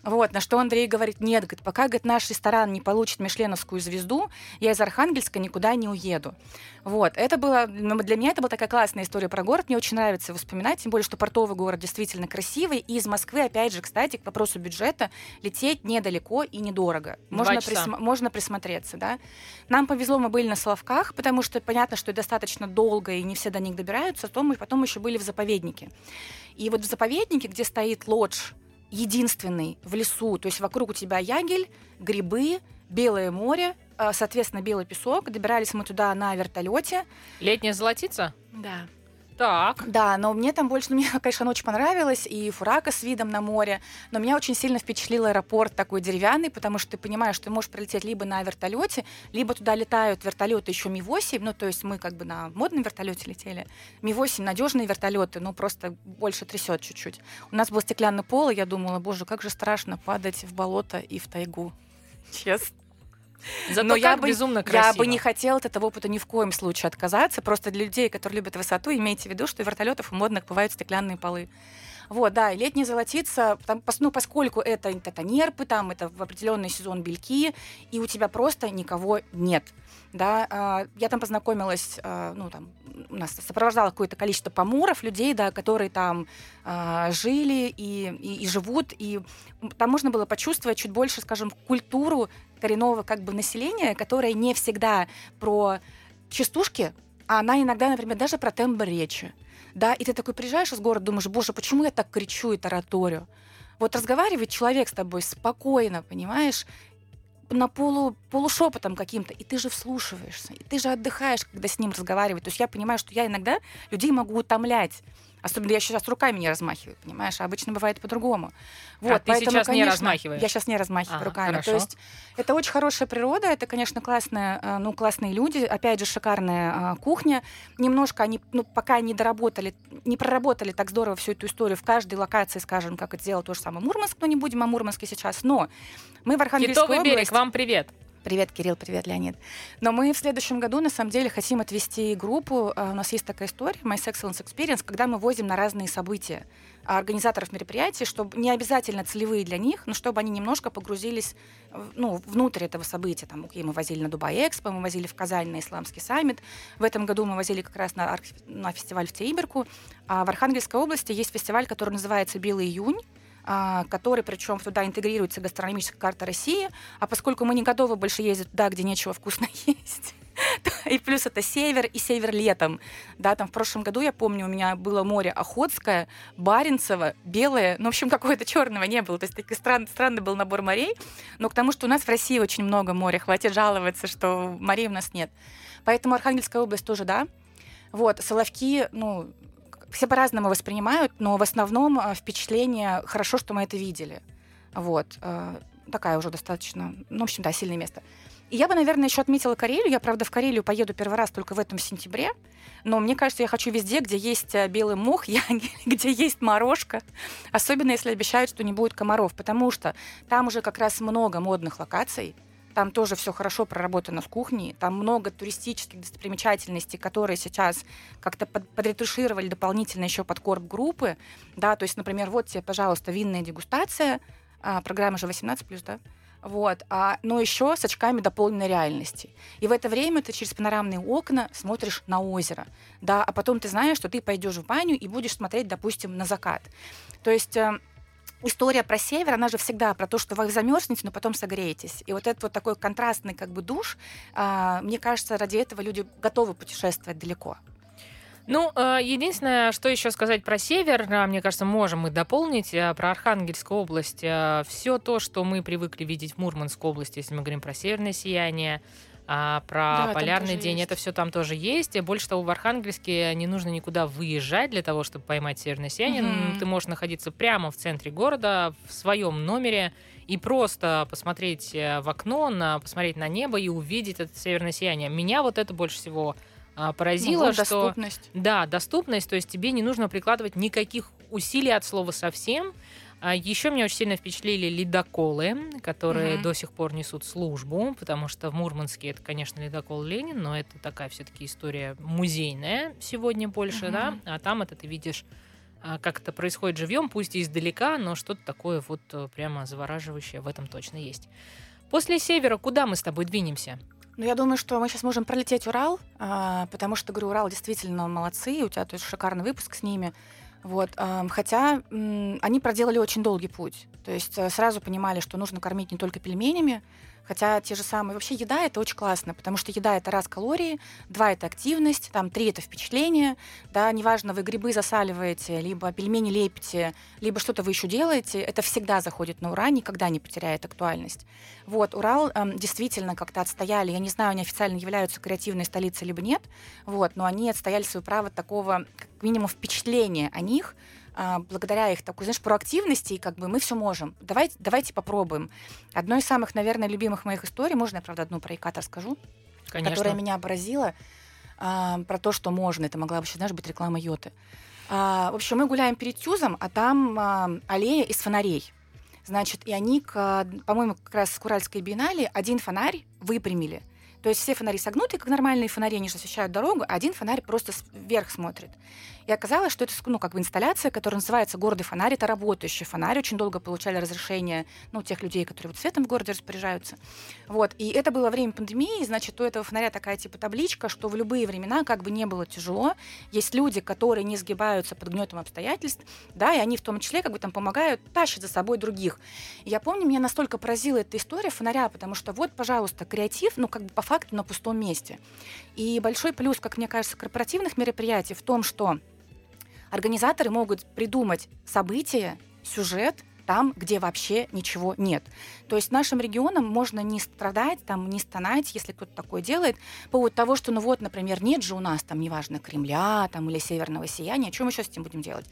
Вот, на что Андрей говорит, нет, говорит, пока говорит, наш ресторан не получит Мишленовскую звезду, я из Архангельска никуда не уеду. Вот, это было, ну, для меня это была такая классная история про город, мне очень нравится вспоминать, тем более, что портовый город действительно красивый, и из Москвы, опять же, кстати, к вопросу бюджета, лететь недалеко и недорого. Можно, присма- можно присмотреться, да. Нам повезло, мы были на Соловках, потому что понятно, что достаточно долго, и не все до них добираются, то мы потом еще были в заповеднике. И вот в заповеднике, где стоит лодж единственный в лесу, то есть вокруг у тебя ягель, грибы, белое море, а, соответственно, белый песок. Добирались мы туда на вертолете. Летняя золотица? Да. Так. Да, но мне там больше, ну, мне, конечно, очень понравилось, и фурака с видом на море, но меня очень сильно впечатлил аэропорт такой деревянный, потому что ты понимаешь, что ты можешь прилететь либо на вертолете, либо туда летают вертолеты еще Ми-8, ну, то есть мы как бы на модном вертолете летели. Ми-8 надежные вертолеты, ну, просто больше трясет чуть-чуть. У нас был стеклянный пол, и я думала, боже, как же страшно падать в болото и в тайгу. Честно. Зато Но я бы, безумно красиво. Я бы не хотела от этого опыта ни в коем случае отказаться. Просто для людей, которые любят высоту, имейте в виду, что у вертолетов у модных бывают стеклянные полы. Вот, да, и летняя золотица, там, ну, поскольку это, это нерпы, там, это в определенный сезон бельки, и у тебя просто никого нет. Да, а, я там познакомилась, а, ну, там, у нас сопровождало какое-то количество поморов, людей, да, которые там а, жили и, и, и живут, и там можно было почувствовать чуть больше, скажем, культуру коренного как бы населения, которое не всегда про частушки, а она иногда, например, даже про тембр речи. Да, и ты такой приезжаешь из города, думаешь, боже, почему я так кричу и тараторю? Вот разговаривает человек с тобой спокойно, понимаешь, на полу, полушепотом каким-то, и ты же вслушиваешься, и ты же отдыхаешь, когда с ним разговаривать. То есть я понимаю, что я иногда людей могу утомлять. Особенно я сейчас руками не размахиваю, понимаешь? А обычно бывает по-другому. Вот, а поэтому, ты сейчас конечно, не размахиваешь? Я сейчас не размахиваю а, руками. Хорошо. То есть это очень хорошая природа, это, конечно, классная, э, ну, классные люди, опять же, шикарная а, кухня. Немножко они, ну, пока не доработали, не проработали так здорово всю эту историю в каждой локации, скажем, как это сделал то же самое Мурманск, но не будем о Мурманске сейчас. Но мы в Архангельской Китовый области... берег, вам привет. Привет, Кирилл, привет, Леонид. Но мы в следующем году, на самом деле, хотим отвести группу. А, у нас есть такая история, My Excellence Experience, когда мы возим на разные события организаторов мероприятий, чтобы не обязательно целевые для них, но чтобы они немножко погрузились ну, внутрь этого события. Там, окей, мы возили на Дубай Экспо, мы возили в Казань на Исламский саммит. В этом году мы возили как раз на, на фестиваль в Тейберку. А в Архангельской области есть фестиваль, который называется «Белый июнь», который причем туда интегрируется гастрономическая карта России, а поскольку мы не готовы больше ездить туда, где нечего вкусно есть, и плюс это север и север летом. Да, там в прошлом году, я помню, у меня было море Охотское, Баренцево, Белое, ну, в общем, какого-то черного не было. То есть такой стран, странный был набор морей, но к тому, что у нас в России очень много моря, хватит жаловаться, что морей у нас нет. Поэтому Архангельская область тоже, да. Вот, Соловки, ну, все по-разному воспринимают, но в основном э, впечатление хорошо, что мы это видели. Вот. Э, такая уже достаточно, ну, в общем, да, сильное место. И я бы, наверное, еще отметила Карелию. Я, правда, в Карелию поеду первый раз только в этом сентябре. Но мне кажется, я хочу везде, где есть э, белый мох, я, где есть морожка. Особенно, если обещают, что не будет комаров. Потому что там уже как раз много модных локаций. Там тоже все хорошо проработано с кухней. Там много туристических достопримечательностей, которые сейчас как-то под, подретушировали дополнительно еще под корп группы. Да, то есть, например, вот тебе, пожалуйста, винная дегустация. А, программа же 18+, да? Вот, а, но еще с очками дополненной реальности. И в это время ты через панорамные окна смотришь на озеро, да, а потом ты знаешь, что ты пойдешь в баню и будешь смотреть, допустим, на закат. То есть э, история про север, она же всегда про то, что вы замерзнете, но потом согреетесь. И вот этот вот такой контрастный как бы душ, а, мне кажется, ради этого люди готовы путешествовать далеко. Ну, э, единственное, что еще сказать про север, э, мне кажется, можем мы дополнить э, про Архангельскую область. Все то, что мы привыкли видеть в Мурманской области, если мы говорим про северное сияние, а про да, полярный день, есть. это все там тоже есть. И больше того, в Архангельске не нужно никуда выезжать для того, чтобы поймать северное сияние. Угу. Ты можешь находиться прямо в центре города, в своем номере, и просто посмотреть в окно, на, посмотреть на небо и увидеть это северное сияние. Меня вот это больше всего поразило, ну, что... Доступность. Да, доступность, то есть тебе не нужно прикладывать никаких усилий от слова совсем. А еще меня очень сильно впечатлили ледоколы, которые mm-hmm. до сих пор несут службу, потому что в Мурманске это, конечно, ледокол Ленин, но это такая все-таки история музейная сегодня больше, mm-hmm. да, а там это ты видишь а, как это происходит живьем, пусть и издалека, но что-то такое вот э, прямо завораживающее в этом точно есть. После севера куда мы с тобой двинемся? Ну, я думаю, что мы сейчас можем пролететь Урал, а, потому что, говорю, Урал действительно молодцы, у тебя то есть шикарный выпуск с ними. Вот, хотя они проделали очень долгий путь. То есть а, сразу понимали, что нужно кормить не только пельменями, Хотя те же самые... Вообще еда — это очень классно, потому что еда — это раз калории, два — это активность, там три — это впечатление, да, неважно, вы грибы засаливаете, либо пельмени лепите, либо что-то вы еще делаете, это всегда заходит на ура, никогда не потеряет актуальность. Вот, Урал эм, действительно как-то отстояли, я не знаю, они официально являются креативной столицей либо нет, вот, но они отстояли свое право такого, как минимум, впечатления о них, а, благодаря их такой, знаешь, проактивности, как бы мы все можем. Давайте, давайте попробуем. Одной из самых, наверное, любимых моих историй, можно я, правда, одну про ИКАТ расскажу? Конечно. Которая меня поразила, а, про то, что можно. Это могла вообще, знаешь, быть реклама Йоты. А, в общем, мы гуляем перед Тюзом, а там а, аллея из фонарей. Значит, и они, к, по-моему, как раз с Куральской биеннале один фонарь выпрямили. То есть все фонари согнуты, как нормальные фонари, они же освещают дорогу, а один фонарь просто вверх смотрит. И оказалось, что это ну, как бы инсталляция, которая называется «Гордый фонарь». Это работающий фонарь. Очень долго получали разрешение ну, тех людей, которые вот светом в городе распоряжаются. Вот. И это было время пандемии, значит, у этого фонаря такая типа табличка, что в любые времена, как бы не было тяжело, есть люди, которые не сгибаются под гнетом обстоятельств, да, и они в том числе как бы там помогают, тащат за собой других. И я помню, меня настолько поразила эта история фонаря, потому что вот, пожалуйста, креатив, ну, как бы по факту на пустом месте. И большой плюс, как мне кажется, корпоративных мероприятий в том, что Организаторы могут придумать события, сюжет, там, где вообще ничего нет. То есть нашим регионам можно не страдать, там, не стонать, если кто-то такое делает, по поводу того, что, ну вот, например, нет же у нас там, неважно, Кремля там, или Северного сияния, мы сейчас с этим будем делать?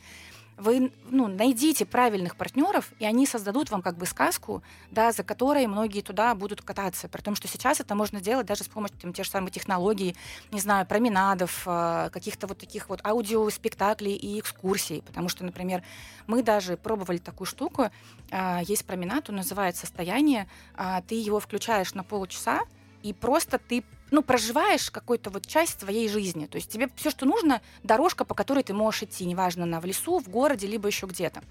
Вы ну, найдите правильных партнеров, и они создадут вам как бы сказку, да, за которой многие туда будут кататься. При том, что сейчас это можно делать даже с помощью там, тех же самых технологий, не знаю, променадов, э, каких-то вот таких вот аудиоспектаклей и экскурсий. Потому что, например, мы даже пробовали такую штуку. Э, есть променад, он называется «Состояние». Э, ты его включаешь на полчаса, и просто ты ну, проживаешь какую-то вот часть своей жизни. То есть тебе все, что нужно, дорожка, по которой ты можешь идти, неважно, на в лесу, в городе, либо еще где-то.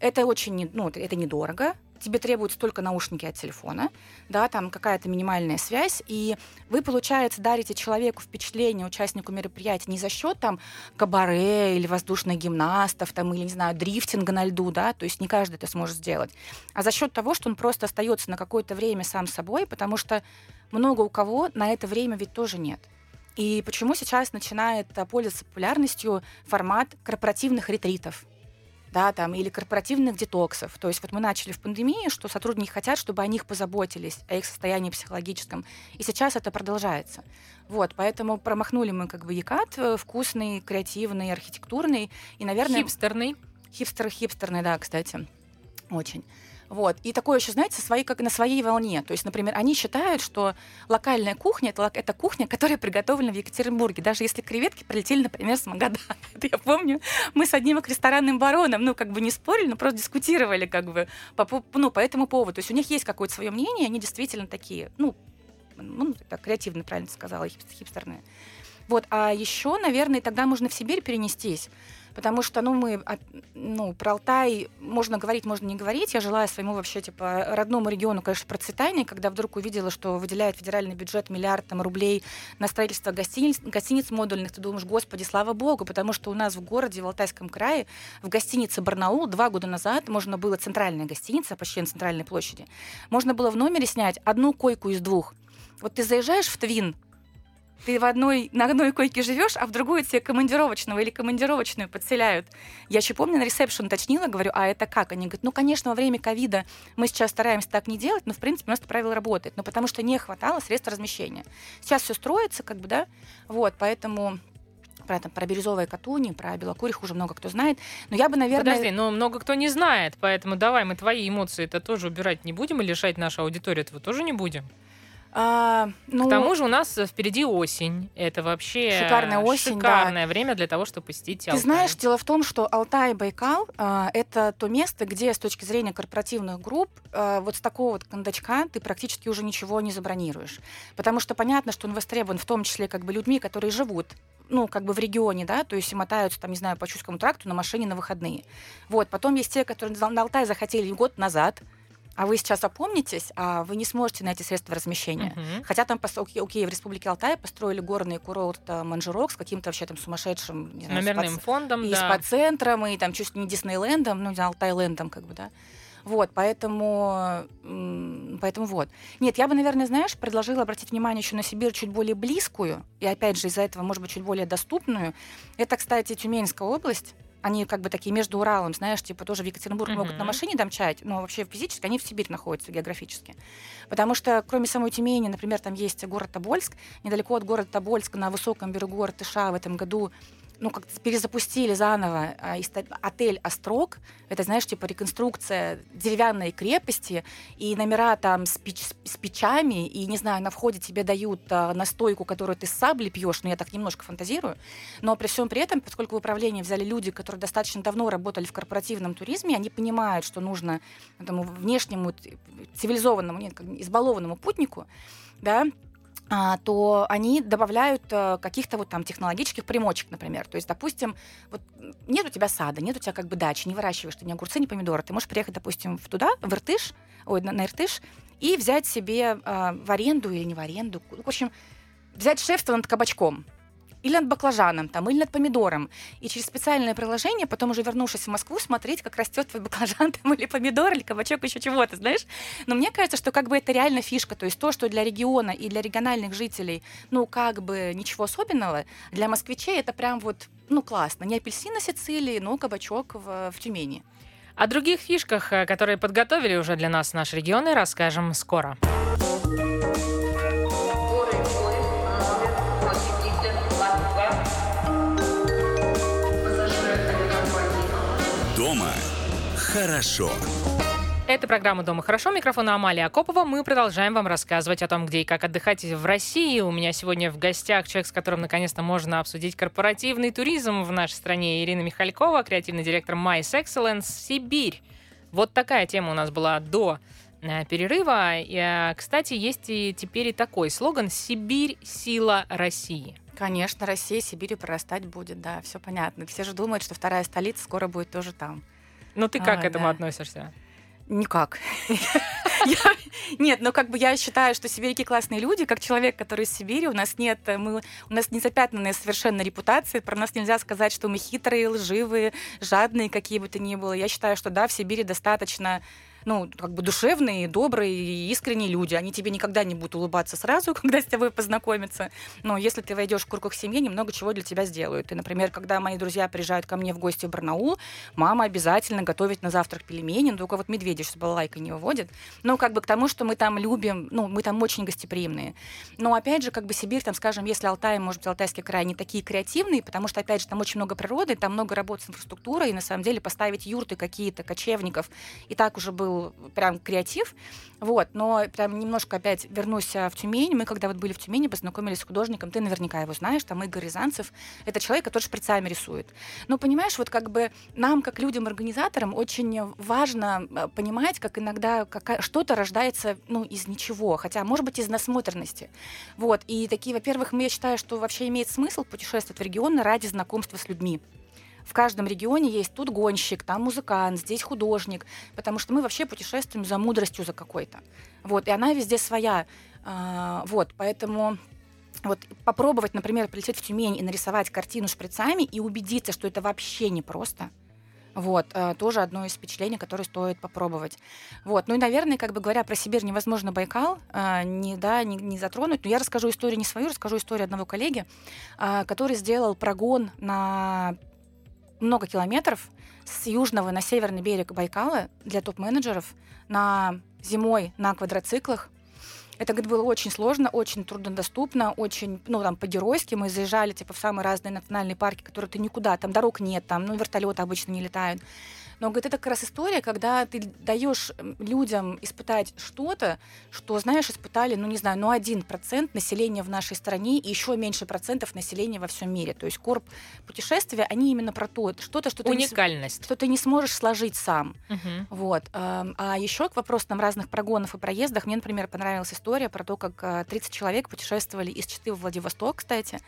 Это очень, ну, это недорого, тебе требуются только наушники от телефона, да, там какая-то минимальная связь, и вы, получается, дарите человеку впечатление, участнику мероприятия, не за счет там кабаре или воздушных гимнастов, там, или, не знаю, дрифтинга на льду, да, то есть не каждый это сможет сделать, а за счет того, что он просто остается на какое-то время сам собой, потому что много у кого на это время ведь тоже нет. И почему сейчас начинает пользоваться популярностью формат корпоративных ретритов? Да, там, или корпоративных детоксов. То есть вот мы начали в пандемии, что сотрудники хотят, чтобы о них позаботились, о их состоянии психологическом. И сейчас это продолжается. Вот, поэтому промахнули мы как бы ЕКАТ, э, вкусный, креативный, архитектурный и, наверное... Хипстерный. Хипстер, хипстерный, да, кстати. Очень. Вот. И такое еще, знаете, свои, как на своей волне. То есть, например, они считают, что локальная кухня это, это кухня, которая приготовлена в Екатеринбурге. Даже если креветки прилетели, например, с Магадана. Это я помню, мы с одним ресторанным бароном, ну, как бы не спорили, но просто дискутировали как бы по, ну, по этому поводу. То есть у них есть какое-то свое мнение, они действительно такие, ну, ну, так креативно правильно сказала, хипстерные. Вот, а еще, наверное, тогда можно в Сибирь перенестись. Потому что, ну, мы, ну, про Алтай можно говорить, можно не говорить. Я желаю своему вообще, типа, родному региону, конечно, процветания, когда вдруг увидела, что выделяет федеральный бюджет миллиард там, рублей на строительство гостиниц, гостиниц модульных. Ты думаешь, господи, слава богу, потому что у нас в городе, в Алтайском крае, в гостинице Барнаул два года назад можно было центральная гостиница, почти на центральной площади, можно было в номере снять одну койку из двух. Вот ты заезжаешь в Твин, ты в одной, на одной койке живешь, а в другую тебе командировочного или командировочную подселяют. Я еще помню, на ресепшн уточнила, говорю, а это как? Они говорят, ну, конечно, во время ковида мы сейчас стараемся так не делать, но, в принципе, у нас это правило работает. Но потому что не хватало средств размещения. Сейчас все строится, как бы, да, вот, поэтому про, там, про бирюзовые катуни, про белокурих уже много кто знает. Но я бы, наверное... Подожди, но много кто не знает, поэтому давай мы твои эмоции это тоже убирать не будем и лишать нашу аудиторию этого тоже не будем. А, ну, К тому же у нас впереди осень. Это вообще шикарная осень, шикарное да. время для того, чтобы посетить Алтай. Ты знаешь, дело в том, что Алтай и Байкал а, это то место, где с точки зрения корпоративных групп а, вот с такого вот кондачка ты практически уже ничего не забронируешь. Потому что понятно, что он востребован в том числе как бы людьми, которые живут ну, как бы в регионе, да, то есть мотаются, там, не знаю, по Чувскому тракту на машине на выходные. Вот, потом есть те, которые на Алтай захотели год назад, а вы сейчас опомнитесь, а вы не сможете найти средства размещения. Uh-huh. Хотя там, окей, окей, в Республике Алтай построили горный курорт э, Манжирок с каким-то вообще там сумасшедшим... Не знаю, Номерным спа- фондом, и да. спа-центром, и там чуть ли не Диснейлендом, ну, не Алтайлендом, как бы, да. Вот, поэтому, поэтому вот. Нет, я бы, наверное, знаешь, предложила обратить внимание еще на Сибирь чуть более близкую, и опять же из-за этого, может быть, чуть более доступную. Это, кстати, Тюменская область они как бы такие между Уралом, знаешь, типа тоже в Екатеринбург uh-huh. могут на машине домчать, но вообще физически они в Сибирь находятся географически. Потому что кроме самой Тюмени, например, там есть город Тобольск, недалеко от города Тобольска на высоком берегу Артыша в этом году ну, как перезапустили заново а, отель «Острог». Это, знаешь, типа реконструкция деревянной крепости, и номера там с, печ, с печами, и, не знаю, на входе тебе дают а, настойку, которую ты с сабли пьешь, ну, я так немножко фантазирую. Но при всем при этом, поскольку в управление взяли люди, которые достаточно давно работали в корпоративном туризме, они понимают, что нужно этому внешнему цивилизованному, нет, избалованному путнику, да, то они добавляют э, каких-то вот там технологических примочек, например. То есть, допустим, вот нет у тебя сада, нет у тебя как бы дачи, не выращиваешь ты ни огурцы, ни помидоры. Ты можешь приехать, допустим, в туда, в Иртыш, ой, на, на Иртыш, и взять себе э, в аренду или не в аренду, в общем, взять шефство над кабачком или над баклажаном, там, или над помидором. И через специальное приложение, потом уже вернувшись в Москву, смотреть, как растет твой баклажан там, или помидор, или кабачок, еще чего-то, знаешь. Но мне кажется, что как бы это реально фишка. То есть то, что для региона и для региональных жителей, ну, как бы ничего особенного, для москвичей это прям вот, ну, классно. Не апельсин на Сицилии, но кабачок в, в Тюмени. О других фишках, э, которые подготовили уже для нас наши регионы, расскажем скоро. Хорошо. Это программа «Дома хорошо». Микрофон Амалия Акопова. Мы продолжаем вам рассказывать о том, где и как отдыхать в России. У меня сегодня в гостях человек, с которым наконец-то можно обсудить корпоративный туризм в нашей стране. Ирина Михалькова, креативный директор Mice Excellence Сибирь. Вот такая тема у нас была до э, перерыва. И, э, кстати, есть и теперь и такой слоган «Сибирь – сила России». Конечно, Россия Сибирью прорастать будет, да, все понятно. Все же думают, что вторая столица скоро будет тоже там. Ну ты как а, к этому да. относишься? Никак. Нет, ну как бы я считаю, что сибиряки классные люди, как человек, который из Сибири, у нас нет, мы, у нас не запятнанная совершенно репутация, про нас нельзя сказать, что мы хитрые, лживые, жадные, какие бы то ни было. Я считаю, что да, в Сибири достаточно ну, как бы душевные, добрые и искренние люди. Они тебе никогда не будут улыбаться сразу, когда с тобой познакомятся. Но если ты войдешь в круг их семьи, немного чего для тебя сделают. И, например, когда мои друзья приезжают ко мне в гости в Барнаул, мама обязательно готовит на завтрак пельмени, но только вот медведя с балалайкой не выводит. Ну, как бы к тому, что мы там любим, ну, мы там очень гостеприимные. Но, опять же, как бы Сибирь, там, скажем, если Алтай, может быть, Алтайский край, не такие креативные, потому что, опять же, там очень много природы, там много работы с инфраструктурой, и, на самом деле, поставить юрты какие-то, кочевников, и так уже был был прям креатив. Вот, но прям немножко опять вернусь а, в Тюмень. Мы, когда вот были в Тюмени, познакомились с художником, ты наверняка его знаешь, там Игорь Рязанцев. Это человек, который шприцами рисует. Но понимаешь, вот как бы нам, как людям-организаторам, очень важно а, понимать, как иногда как что-то рождается ну, из ничего, хотя, может быть, из насмотренности. Вот, и такие, во-первых, я считаю, что вообще имеет смысл путешествовать в регионы ради знакомства с людьми в каждом регионе есть тут гонщик, там музыкант, здесь художник, потому что мы вообще путешествуем за мудростью за какой-то. Вот, и она везде своя. А, вот, поэтому вот попробовать, например, прилететь в Тюмень и нарисовать картину шприцами и убедиться, что это вообще не просто. Вот, э, тоже одно из впечатлений, которое стоит попробовать. Вот, ну и, наверное, как бы говоря про Сибирь, невозможно Байкал э, не, да, не, не затронуть. Но я расскажу историю не свою, расскажу историю одного коллеги, э, который сделал прогон на много километров с южного на северный берег Байкала для топ-менеджеров на зимой на квадроциклах. Это говорит, было очень сложно, очень труднодоступно, очень, ну, там, по-геройски. Мы заезжали, типа, в самые разные национальные парки, которые ты никуда, там дорог нет, там, ну, вертолеты обычно не летают. Но, говорит, это как раз история, когда ты даешь людям испытать что-то, что, знаешь, испытали, ну, не знаю, ну, один процент населения в нашей стране и еще меньше процентов населения во всем мире. То есть корп путешествия, они именно про то, что-то, что ты, Уникальность. Не, что ты не сможешь сложить сам. Мгм. Вот. эм, А еще к вопросу там разных прогонов и проездах, мне, например, понравилась история про то, как э, 30 человек путешествовали из Читы в Владивосток, кстати.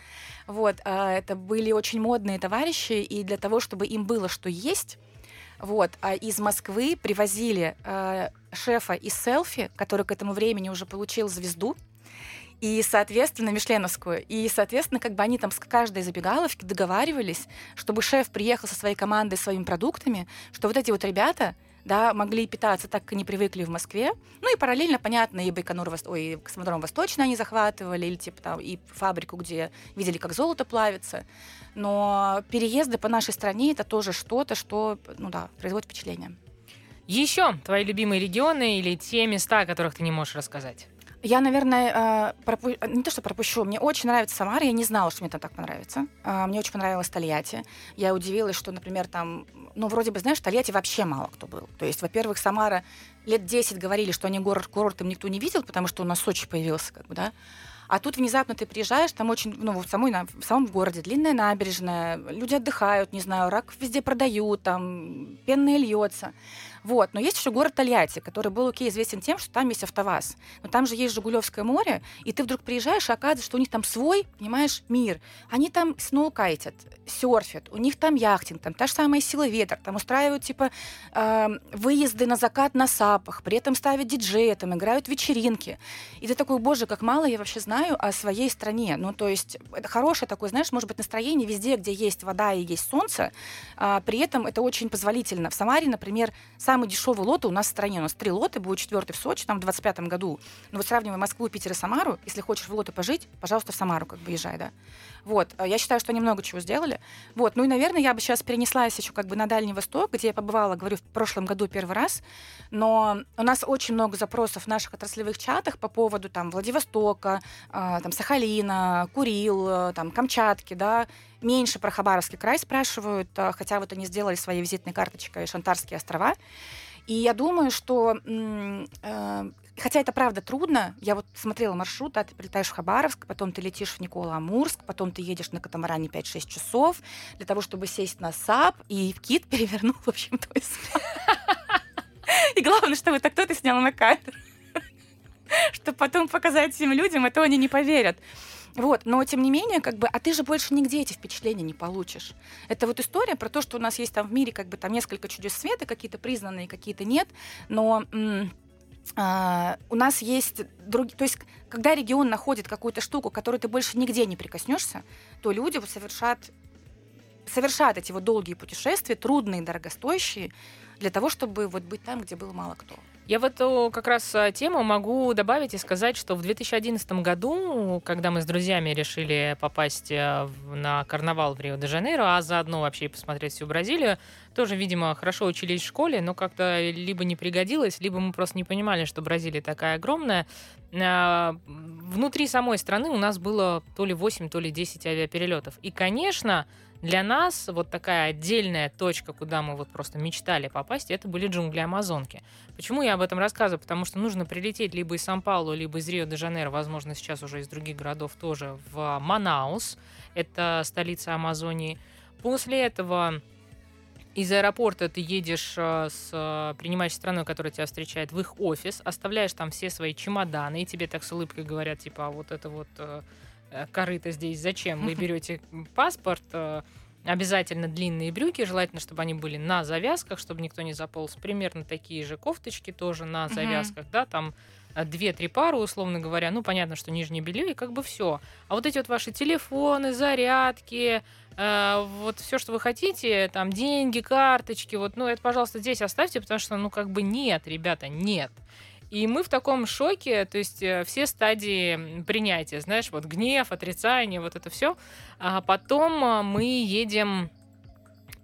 Вот. а Это были очень модные товарищи, и для того, чтобы им было что есть, вот, а из Москвы привозили э, шефа из селфи, который к этому времени уже получил звезду, и, соответственно, Мишленовскую. И, соответственно, как бы они там с каждой забегаловки договаривались, чтобы шеф приехал со своей командой, своими продуктами, что вот эти вот ребята да, могли питаться так, как они привыкли в Москве. Ну и параллельно, понятно, и Байконур, ой, и космодром Восточный они захватывали, или типа там и фабрику, где видели, как золото плавится. Но переезды по нашей стране это тоже что-то, что, ну да, производит впечатление. Еще твои любимые регионы или те места, о которых ты не можешь рассказать? Я, наверное, э, пропу- э, не то, что пропущу, мне очень нравится Самара, я не знала, что мне там так понравится. А, Мне очень понравилось Тольятти. Я удивилась, что, например, там, ну, вроде бы, знаешь, в Тольятти вообще мало кто был. То есть, во-первых, Самара лет 10 говорили, что они город курортом никто не видел, потому что у нас Сочи появился, как бы, да. А тут внезапно ты приезжаешь, там очень, ну, в, самой, в самом городе длинная набережная, люди отдыхают, не знаю, рак везде продают, там пенное льется. Вот. Но есть еще город Тольятти, который был окей известен тем, что там есть АвтоВАЗ. Но там же есть Жигулевское море, и ты вдруг приезжаешь, и оказывается, что у них там свой, понимаешь, мир. Они там сноукайтят, серфят, у них там яхтинг, там та же самая сила ветра, там устраивают типа э, выезды на закат на сапах, при этом ставят диджея, там играют вечеринки. И ты такой, боже, как мало я вообще знаю о своей стране. Ну, то есть это хорошее такое, знаешь, может быть, настроение везде, где есть вода и есть солнце, а, при этом это очень позволительно. В Самаре, например, самый дешевый лот у нас в стране. У нас три лота, будет четвертый в Сочи, там в 25 году. Ну вот сравнивая Москву, Питер и Самару, если хочешь в лоты пожить, пожалуйста, в Самару как бы езжай, да. Вот, а я считаю, что они много чего сделали. Вот, ну и, наверное, я бы сейчас перенеслась еще как бы на Дальний Восток, где я побывала, говорю, в прошлом году первый раз, но у нас очень много запросов в наших отраслевых чатах по поводу там Владивостока, а, там Сахалина, Курил, э, там Камчатки, да, меньше про Хабаровский край спрашивают, а, хотя вот они сделали своей визитной карточкой Шантарские острова. И я думаю, что э, Хотя это правда трудно. Я вот смотрела маршрут, да, ты прилетаешь в Хабаровск, потом ты летишь в Никола-Амурск, потом ты едешь на катамаране 5-6 часов для того, чтобы сесть на SUP, и в кит перевернул, в общем, твой. И главное, чтобы это кто-то снял на камеру. Чтобы потом показать всем людям, это они не поверят. Вот, но тем не менее, как бы, а ты же больше нигде эти впечатления не получишь. Это вот история про то, что у нас есть там в мире как бы там несколько чудес света, какие-то признанные, какие-то нет, но а, у нас есть другие, то есть когда регион находит какую-то штуку, которой ты больше нигде не прикоснешься, то люди совершат совершают эти вот долгие путешествия, трудные, дорогостоящие, для того, чтобы вот быть там, где было мало кто. Я в эту как раз а, тему могу добавить и сказать, что в 2011 году, когда мы с друзьями решили попасть в- на карнавал в Рио-де-Жанейро, а заодно вообще посмотреть всю Бразилию, тоже, видимо, хорошо учились в школе, но как-то либо не пригодилось, либо мы просто не понимали, что Бразилия такая огромная. А, Внутри самой страны у нас было то ли 8, то ли 10 авиаперелетов. И, конечно, для нас вот такая отдельная точка, куда мы вот просто мечтали попасть, это были джунгли Амазонки. Почему я об этом рассказываю? Потому что нужно прилететь либо из Сан-Паулу, либо из Рио-де-Жанейро, возможно, сейчас уже из других городов тоже, в Манаус. Это столица Амазонии. После этого из аэропорта ты едешь э, с э, принимающей страной, которая тебя встречает, в их офис, оставляешь там все свои чемоданы, и тебе так с улыбкой говорят, типа, а вот это вот э, корыто здесь зачем? Вы берете паспорт, э, обязательно длинные брюки, желательно, чтобы они были на завязках, чтобы никто не заполз. Примерно такие же кофточки тоже на завязках, да, там э, две-три пары, условно говоря. Ну, понятно, что нижнее белье, и как бы все. А вот эти вот ваши телефоны, зарядки, э, вот все, что вы хотите, там деньги, карточки, вот, ну, это, пожалуйста, здесь оставьте, потому что, ну, как бы нет, ребята, нет. И мы в таком шоке, то есть э, все стадии принятия, знаешь, вот гнев, отрицание, вот это все. А потом а, мы едем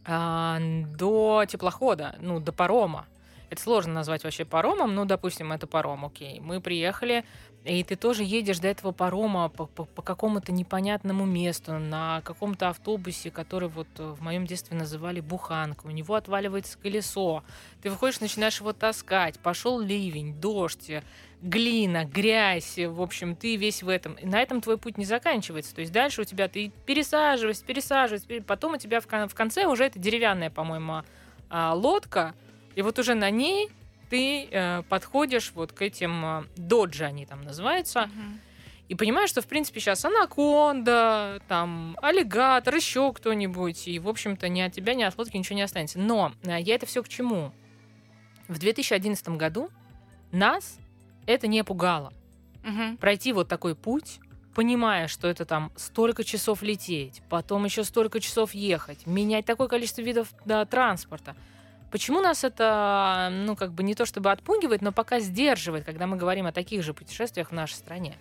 а, до теплохода, ну, до парома. это сложно назвать вообще паромом, ну, допустим, это паром, окей. Мы приехали, и ты тоже едешь до этого парома по, по, по какому-то непонятному месту, на каком-то автобусе, который вот в моем детстве называли буханка. У него отваливается колесо. Ты выходишь, начинаешь его таскать. Пошел ливень, дождь, глина, грязь. В общем, ты весь в этом. И на этом твой путь не заканчивается. То есть дальше у тебя ты пересаживаешься, пересаживаешься. Потом у тебя в конце уже это деревянная, по-моему, а, лодка, и вот уже на ней ты э, подходишь вот к этим э, доджи, они там называются, mm-hmm. и понимаешь, что, в принципе, сейчас анаконда, там, аллигатор, еще кто-нибудь, и, в общем-то, ни от тебя, ни от лодки ничего не останется. Но э, я это все к чему? В 2011 году нас это не пугало. Mm-hmm. Пройти вот такой путь, понимая, что это там столько часов лететь, потом еще столько часов ехать, менять такое количество видов да, транспорта – Почему нас это, ну, как бы не то чтобы отпугивает, но пока сдерживает, когда мы говорим о таких же путешествиях в нашей стране?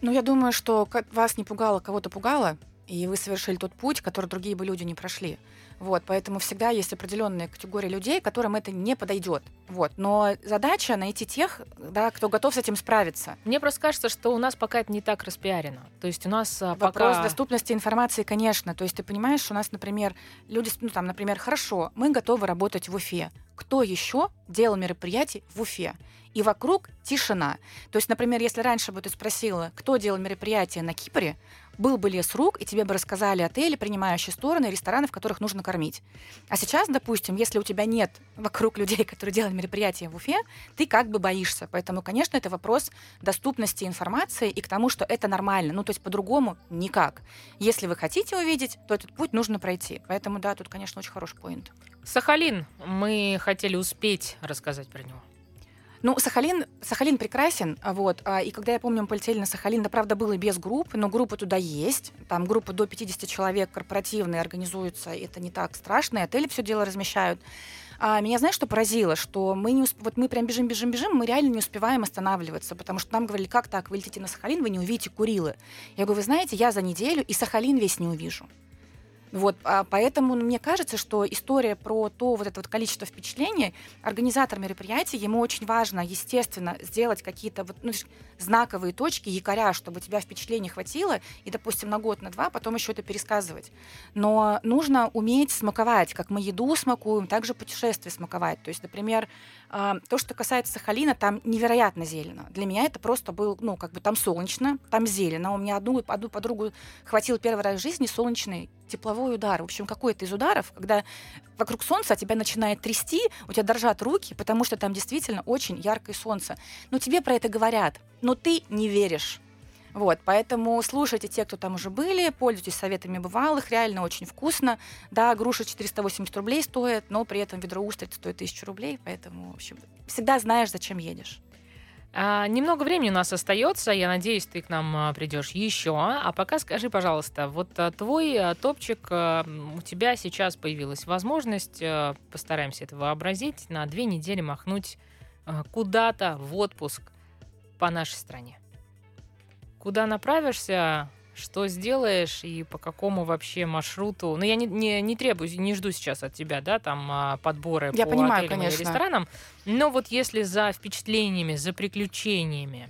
Ну, я думаю, что вас не пугало, кого-то пугало, и вы совершили тот путь, который другие бы люди не прошли. Вот, поэтому всегда есть определенная категория людей, которым это не подойдет. Вот, но задача найти тех, да, кто готов с этим справиться. Мне просто кажется, что у нас пока это не так распиарено. То есть у нас а, Вопрос пока... доступности информации, конечно. То есть ты понимаешь, у нас, например, люди, ну там, например, хорошо, мы готовы работать в Уфе. Кто еще делал мероприятие в Уфе? И вокруг тишина. То есть, например, если раньше бы ты спросила, кто делал мероприятие на Кипре, был бы лес рук, и тебе бы рассказали отели, принимающие стороны, рестораны, в которых нужно кормить. А сейчас, допустим, если у тебя нет вокруг людей, которые делают мероприятия в Уфе, ты как бы боишься. Поэтому, конечно, это вопрос доступности информации и к тому, что это нормально. Ну, то есть по-другому никак. Если вы хотите увидеть, то этот путь нужно пройти. Поэтому, да, тут, конечно, очень хороший поинт. Сахалин. Мы хотели успеть рассказать про него. Ну, Сахалин, Сахалин прекрасен, вот, а, и когда я помню, мы полетели на Сахалин, да, правда, было без групп, но группа туда есть, там группа до 50 человек корпоративные организуются, это не так страшно, и отели все дело размещают. А меня, знаешь, что поразило? Что мы не усп... вот мы прям бежим, бежим, бежим, мы реально не успеваем останавливаться, потому что нам говорили, как так, вы летите на Сахалин, вы не увидите Курилы. Я говорю, вы знаете, я за неделю и Сахалин весь не увижу. Вот, а поэтому мне кажется, что история про то вот это вот количество впечатлений, организатор мероприятия, ему очень важно, естественно, сделать какие-то вот, ну, знаковые точки, якоря, чтобы тебя впечатлений хватило, и, допустим, на год, на два, потом еще это пересказывать. Но нужно уметь смаковать, как мы еду смакуем, так же путешествие смаковать. То есть, например, то, что касается Сахалина, там невероятно зелено. Для меня это просто был, ну, как бы там солнечно, там зелено. У меня одну, одну подругу хватил первый раз в жизни солнечный тепловой удар. В общем, какой-то из ударов, когда вокруг солнца тебя начинает трясти, у тебя дрожат руки, потому что там действительно очень яркое солнце. Но тебе про это говорят, но ты не веришь. Вот, поэтому слушайте те, кто там уже были, пользуйтесь советами бывалых, реально очень вкусно. Да, груша 480 рублей стоит, но при этом ведро устриц стоит 1000 рублей, поэтому, в общем, всегда знаешь, зачем едешь. А, немного времени у нас остается. Я надеюсь, ты к нам а, придешь еще. А пока скажи, пожалуйста, вот а, твой а, топчик, у тебя сейчас появилась возможность, постараемся это вообразить, на две недели махнуть куда-то в отпуск по нашей стране куда направишься, что сделаешь и по какому вообще маршруту. Ну, я не, не, не требую, не жду сейчас от тебя, да, там а, подборы я по понимаю, отелям конечно. и ресторанам. Но вот если за впечатлениями, за приключениями,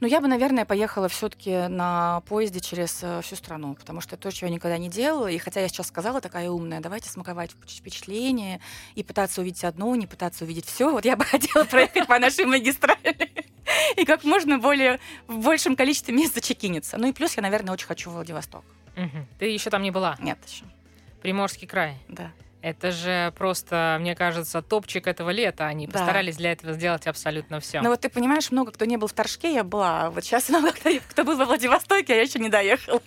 ну, я бы, наверное, поехала все-таки на поезде через э, всю страну, потому что это то, чего я никогда не делала. И хотя я сейчас сказала такая умная, давайте смаковать впечатление и пытаться увидеть одно, не пытаться увидеть все. Вот я бы хотела проехать по нашей магистрали и как можно более в большем количестве мест зачекиниться. Ну и плюс я, наверное, очень хочу Владивосток. Ты еще там не была? Нет еще. Приморский край? Да. Это же просто, мне кажется, топчик этого лета. Они да. постарались для этого сделать абсолютно все. Ну вот ты понимаешь, много кто не был в Торжке, я была. А вот сейчас много кто, кто был во Владивостоке, а я еще не доехала.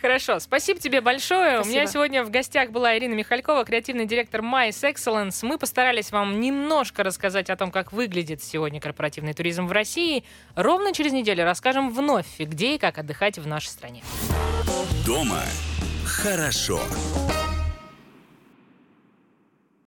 Хорошо, спасибо тебе большое. Спасибо. У меня сегодня в гостях была Ирина Михалькова, креативный директор Mice Excellence. Мы постарались вам немножко рассказать о том, как выглядит сегодня корпоративный туризм в России. Ровно через неделю расскажем вновь, где и как отдыхать в нашей стране. Дома хорошо.